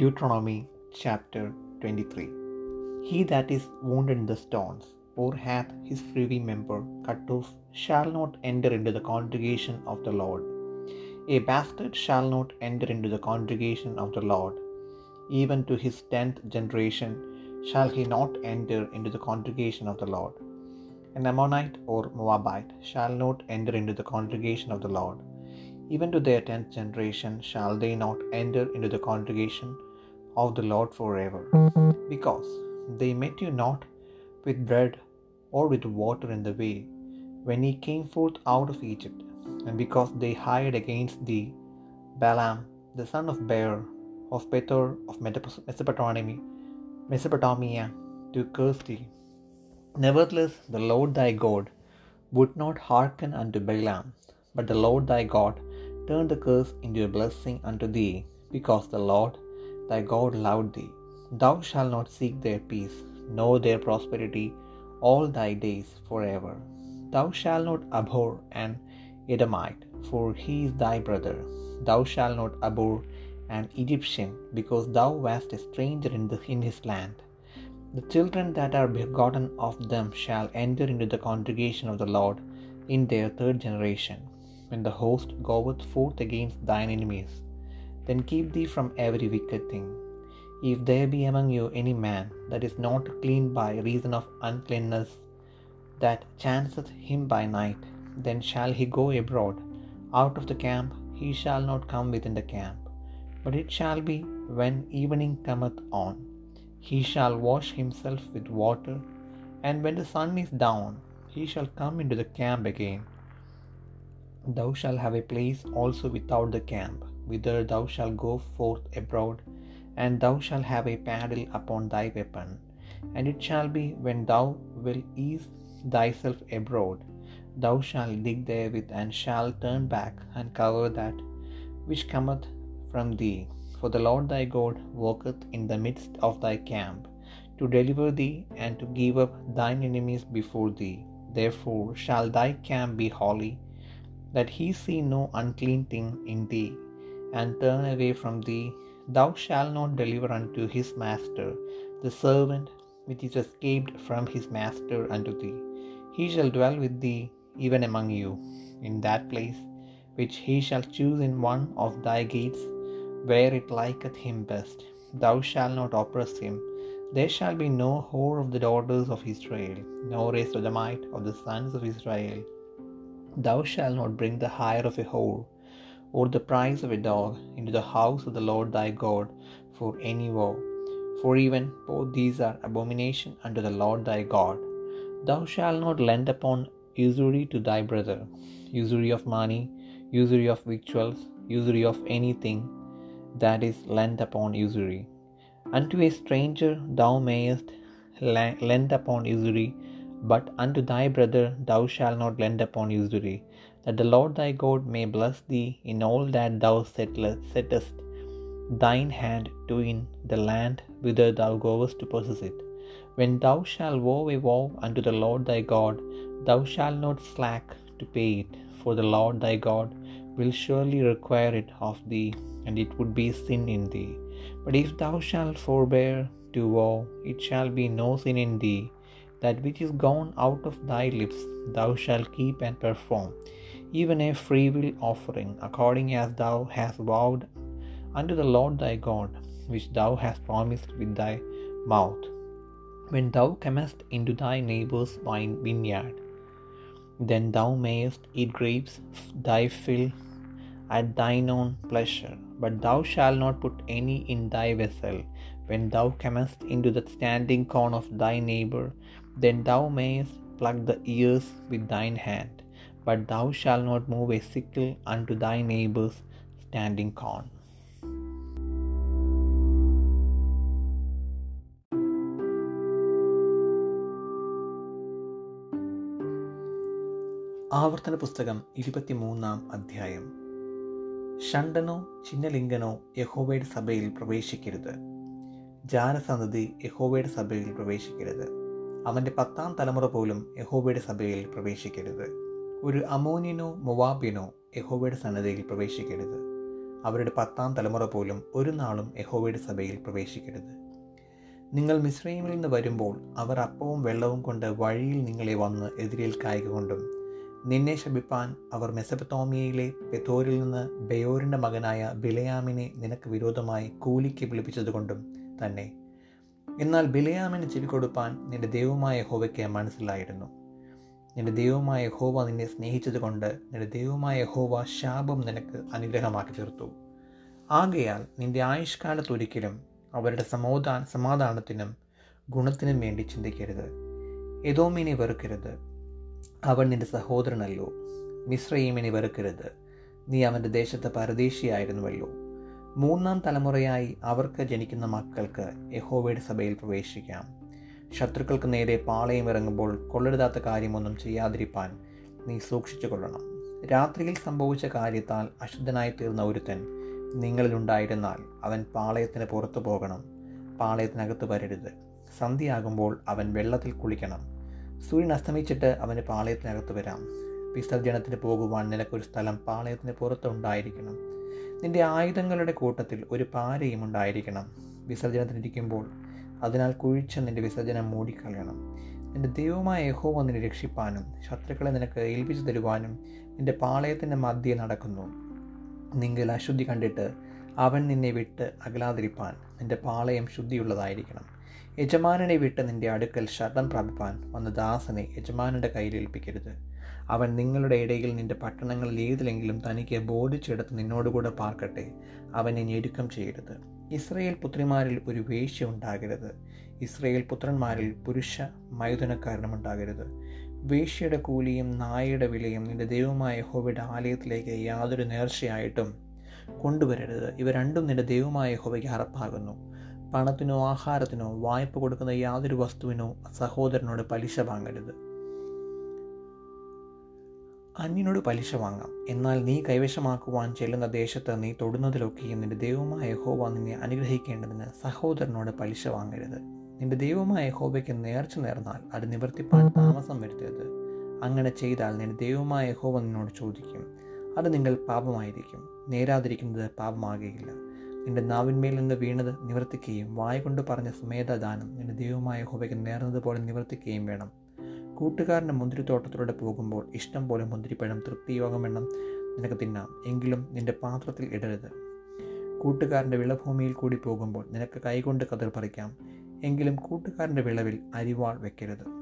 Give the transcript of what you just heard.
Deuteronomy chapter 23 He that is wounded in the stones, or hath his privy member cut off, shall not enter into the congregation of the Lord. A bastard shall not enter into the congregation of the Lord. Even to his tenth generation shall he not enter into the congregation of the Lord. An Ammonite or Moabite shall not enter into the congregation of the Lord. Even to their tenth generation shall they not enter into the congregation of the Lord forever, because they met you not with bread or with water in the way when ye came forth out of Egypt, and because they hired against thee Balaam the son of Beor of Pethor of Mesopotamia, Mesopotamia to curse thee. Nevertheless, the Lord thy God would not hearken unto Balaam, but the Lord thy God turned the curse into a blessing unto thee, because the Lord thy God loved thee. Thou shalt not seek their peace, nor their prosperity all thy days forever. Thou shalt not abhor an Edomite, for he is thy brother. Thou shalt not abhor an Egyptian, because thou wast a stranger in, the, in his land. The children that are begotten of them shall enter into the congregation of the Lord in their third generation. When the host goeth forth against thine enemies, then keep thee from every wicked thing. If there be among you any man that is not clean by reason of uncleanness, that chanceth him by night, then shall he go abroad out of the camp, he shall not come within the camp. But it shall be when evening cometh on, he shall wash himself with water, and when the sun is down, he shall come into the camp again. Thou shalt have a place also without the camp, whither thou shalt go forth abroad, and thou shalt have a paddle upon thy weapon. And it shall be when thou wilt ease thyself abroad, thou shalt dig therewith, and shalt turn back and cover that which cometh from thee. For the Lord thy God walketh in the midst of thy camp, to deliver thee and to give up thine enemies before thee. Therefore shall thy camp be holy, that he see no unclean thing in thee, and turn away from thee. Thou shalt not deliver unto his master the servant which is escaped from his master unto thee. He shall dwell with thee even among you, in that place which he shall choose in one of thy gates, where it liketh him best. Thou shalt not oppress him. There shall be no whore of the daughters of Israel, nor a sodomite of the sons of Israel. Thou shalt not bring the hire of a whore, or the price of a dog, into the house of the Lord thy God for any vow. For even both these are abomination unto the Lord thy God. Thou shalt not lend upon usury to thy brother, usury of money, usury of victuals, usury of anything that is lent upon usury. Unto a stranger thou mayest lend upon usury, but unto thy brother thou shalt not lend upon usury, that the Lord thy God may bless thee in all that thou settest thine hand to in the land whither thou goest to possess it. When thou shalt vow a vow unto the Lord thy God, thou shalt not slack to pay it, for the Lord thy God will surely require it of thee, and it would be sin in thee. But if thou shalt forbear to vow, it shall be no sin in thee. That which is gone out of thy lips thou shalt keep and perform, even a freewill offering, according as thou hast vowed unto the Lord thy God, which thou hast promised with thy mouth. When thou comest into thy neighbour's vine vineyard, then thou mayest eat grapes thy fill at thine own pleasure, but thou shalt not put any in thy vessel. When thou comest into the standing corn of thy neighbour, then thou mayest pluck the ears with thine hand, but thou shalt not move a sickle unto thy neighbour's standing corn. ആവർത്തന പുസ്തകം ഇരുപത്തിമൂന്നാം അധ്യായം. ഷണ്ടനോ ചിഹ്നലിംഗനോ യഹോവയുടെ സഭയിൽ പ്രവേശിക്കരുത്. ജാരസന്തതി യഹോവയുടെ സഭയിൽ പ്രവേശിക്കരുത്. അവന്റെ പത്താം തലമുറ പോലും യഹോവയുടെ സഭയിൽ പ്രവേശിക്കരുത്. ഒരു അമോനിയനോ മൊവാബിയനോ യഹോവയുടെ സന്നദ്ധയിൽ പ്രവേശിക്കരുത്. അവരുടെ പത്താം തലമുറ പോലും ഒരു നാളും യഹോവയുടെ സഭയിൽ പ്രവേശിക്കരുത്. നിങ്ങൾ മിശ്രൈമിൽ നിന്ന് വരുമ്പോൾ അവർ അപ്പവും വെള്ളവും കൊണ്ട് വഴിയിൽ നിങ്ങളെ വന്ന് എതിരേൽക്കായകൊണ്ടും നിന്നെ ശപിപ്പാൻ അവർ മെസപ്പത്തോമിയയിലെ പെത്തോരിൽ നിന്ന് ബയോറിന്റെ മകനായ ബിലയാമിനെ നിനക്ക് വിരോധമായി കൂലിക്ക് വിളിപ്പിച്ചതുകൊണ്ടും തന്നെ. എന്നാൽ ബിലയാമിന് ചെവി കൊടുപ്പാൻ നിന്റെ ദൈവമായ ഹോവയ്ക്ക് മനസ്സിലായിരുന്നു. നിന്റെ ദൈവമായ യഹോവ നിന്നെ സ്നേഹിച്ചതുകൊണ്ട് നിന്റെ ദൈവമായ യഹോവ ശാപം നിനക്ക് അനുഗ്രഹമാക്കി തീർത്തു. ആകയാൽ നിന്റെ ആയുഷ്കാലത്തൊരിക്കലും അവരുടെ സമോദാ സമാധാനത്തിനും ഗുണത്തിനും വേണ്ടി ചിന്തിക്കരുത്. എതോമിനെ വെറുക്കരുത്. അവൻ നിന്റെ സഹോദരനല്ലോ. മിശ്രയീമിനെ വെറുക്കരുത്. നീ അവന്റെ ദേശത്ത് പരദേശിയായിരുന്നുവല്ലോ. മൂന്നാം തലമുറയായി അവർക്ക് ജനിക്കുന്ന മക്കൾക്ക് യഹോവയുടെ സഭയിൽ പ്രവേശിക്കാം. ശത്രുക്കൾക്ക് നേരെ പാളയം ഇറങ്ങുമ്പോൾ കൊള്ളരുതാത്ത കാര്യമൊന്നും ചെയ്യാതിരിപ്പാൻ നീ സൂക്ഷിച്ചു കൊള്ളണം രാത്രിയിൽ സംഭവിച്ച കാര്യത്താൽ അശുദ്ധനായി തീർന്ന ഒരുത്തൻ നിങ്ങളിലുണ്ടായിരുന്നാൽ അവൻ പാളയത്തിന് പുറത്തു പോകണം. പാളയത്തിനകത്ത് വരരുത്. സന്ധ്യയാകുമ്പോൾ അവൻ വെള്ളത്തിൽ കുളിക്കണം. സൂര്യൻ അസ്തമിച്ചിട്ട് അവന് പാളയത്തിനകത്ത് വരാം. വിസർജനത്തിന് പോകുവാൻ നിനക്കൊരു സ്ഥലം പാളയത്തിന് പുറത്തുണ്ടായിരിക്കണം നിന്റെ ആയുധങ്ങളുടെ കൂട്ടത്തിൽ ഒരു പാരയും ഉണ്ടായിരിക്കണം. വിസർജനത്തിനിരിക്കുമ്പോൾ അതിനാൽ കുഴിച്ച നിന്റെ വിസർജനം മൂടിക്കളയണം. നിന്റെ ദൈവമായ യഹോവ നിന്നെ രക്ഷിപ്പാനും ശത്രുക്കളെ നിനക്ക് ഏൽപ്പിച്ചു തരുവാനും നിന്റെ പാളയത്തിന്റെ മധ്യേ നടക്കുന്നു. നിങ്ങൾ അശുദ്ധി കണ്ടിട്ട് അവൻ നിന്നെ വിട്ട് അകലാതിരിപ്പാൻ നിന്റെ പാളയം ശുദ്ധിയുള്ളതായിരിക്കണം. യജമാനനെ വിട്ട് നിന്റെ അടുക്കൽ ശരണം പ്രാപിപ്പാൻ വന്ന ദാസനെ യജമാനന്റെ കയ്യിൽ ഏൽപ്പിക്കരുത്. അവൻ നിങ്ങളുടെ ഇടയിൽ നിന്റെ പട്ടണങ്ങളിൽ ഏതിലെങ്കിലും തനിക്ക് ബോധിച്ചെടുത്ത് നിന്നോടുകൂടെ പാർക്കട്ടെ. അവനെ ഞെരുക്കം ചെയ്യരുത്. ഇസ്രയേൽ പുത്രിമാരിൽ ഒരു വേശ്യ ഉണ്ടാകരുത്. ഇസ്രയേൽ പുത്രന്മാരിൽ പുരുഷ മൈതുനക്കാരനും ഉണ്ടാകരുത്. വേശ്യയുടെ കൂലിയും നായയുടെ വിലയും നിന്റെ ദൈവമായ യഹോവയുടെ ആലയത്തിലേക്ക് യാതൊരു നേർച്ചയായിട്ടും കൊണ്ടുവരരുത്. ഇവ രണ്ടും നിന്റെ ദൈവമായ യഹോവയ്ക്ക് അറപ്പാകുന്നു. പണത്തിനോ ആഹാരത്തിനോ വായ്പ കൊടുക്കുന്ന യാതൊരു വസ്തുവിനോ സഹോദരനോട് പലിശ വാങ്ങരുത്. അന്യനോട് പലിശ വാങ്ങാം. എന്നാൽ നീ കൈവശമാക്കുവാൻ ചെല്ലുന്ന ദേശത്ത് നീ തൊടുന്നതിലൊക്കെയും നിന്റെ ദൈവമായ യഹോവ നിന്നെ അനുഗ്രഹിക്കേണ്ടതിന് സഹോദരനോട് പലിശ വാങ്ങരുത്. നിന്റെ ദൈവമായ യഹോവയ്ക്ക് നേർച്ച നേർന്നാൽ അത് നിവർത്തിപ്പാൻ താമസം വരുത്തരുത്. അങ്ങനെ ചെയ്താൽ നിന്റെ ദൈവമായ യഹോവ നിന്നോട് ചോദിക്കും. അത് നിങ്ങൾ പാപമായിരിക്കും. നേരാതിരിക്കുന്നത് പാപമാകുകയില്ല. നിന്റെ നാവിന്മേൽ നിന്ന് വീണത് നിവർത്തിക്കുകയും വായ കൊണ്ട് പറഞ്ഞ സുമേധദാനം നിന്റെ ദൈവമായ യഹോവയ്ക്ക് നേർന്നതുപോലെ നിവർത്തിക്കുകയും വേണം. കൂട്ടുകാരന്റെ മുന്തിരിത്തോട്ടത്തിലൂടെ പോകുമ്പോൾ ഇഷ്ടം പോലെ മുന്തിരിപ്പഴം തൃപ്തിയോഗമെണ്ണം നിനക്ക് തിന്നാം. എങ്കിലും നിന്റെ പാത്രത്തിൽ ഇടരുത്. കൂട്ടുകാരന്റെ വിളഭൂമിയിൽ കൂടി പോകുമ്പോൾ നിനക്ക് കൈകൊണ്ട് കതിർ പറിക്കാം. എങ്കിലും കൂട്ടുകാരന്റെ വിളവിൽ അരിവാൾ വെക്കരുത്.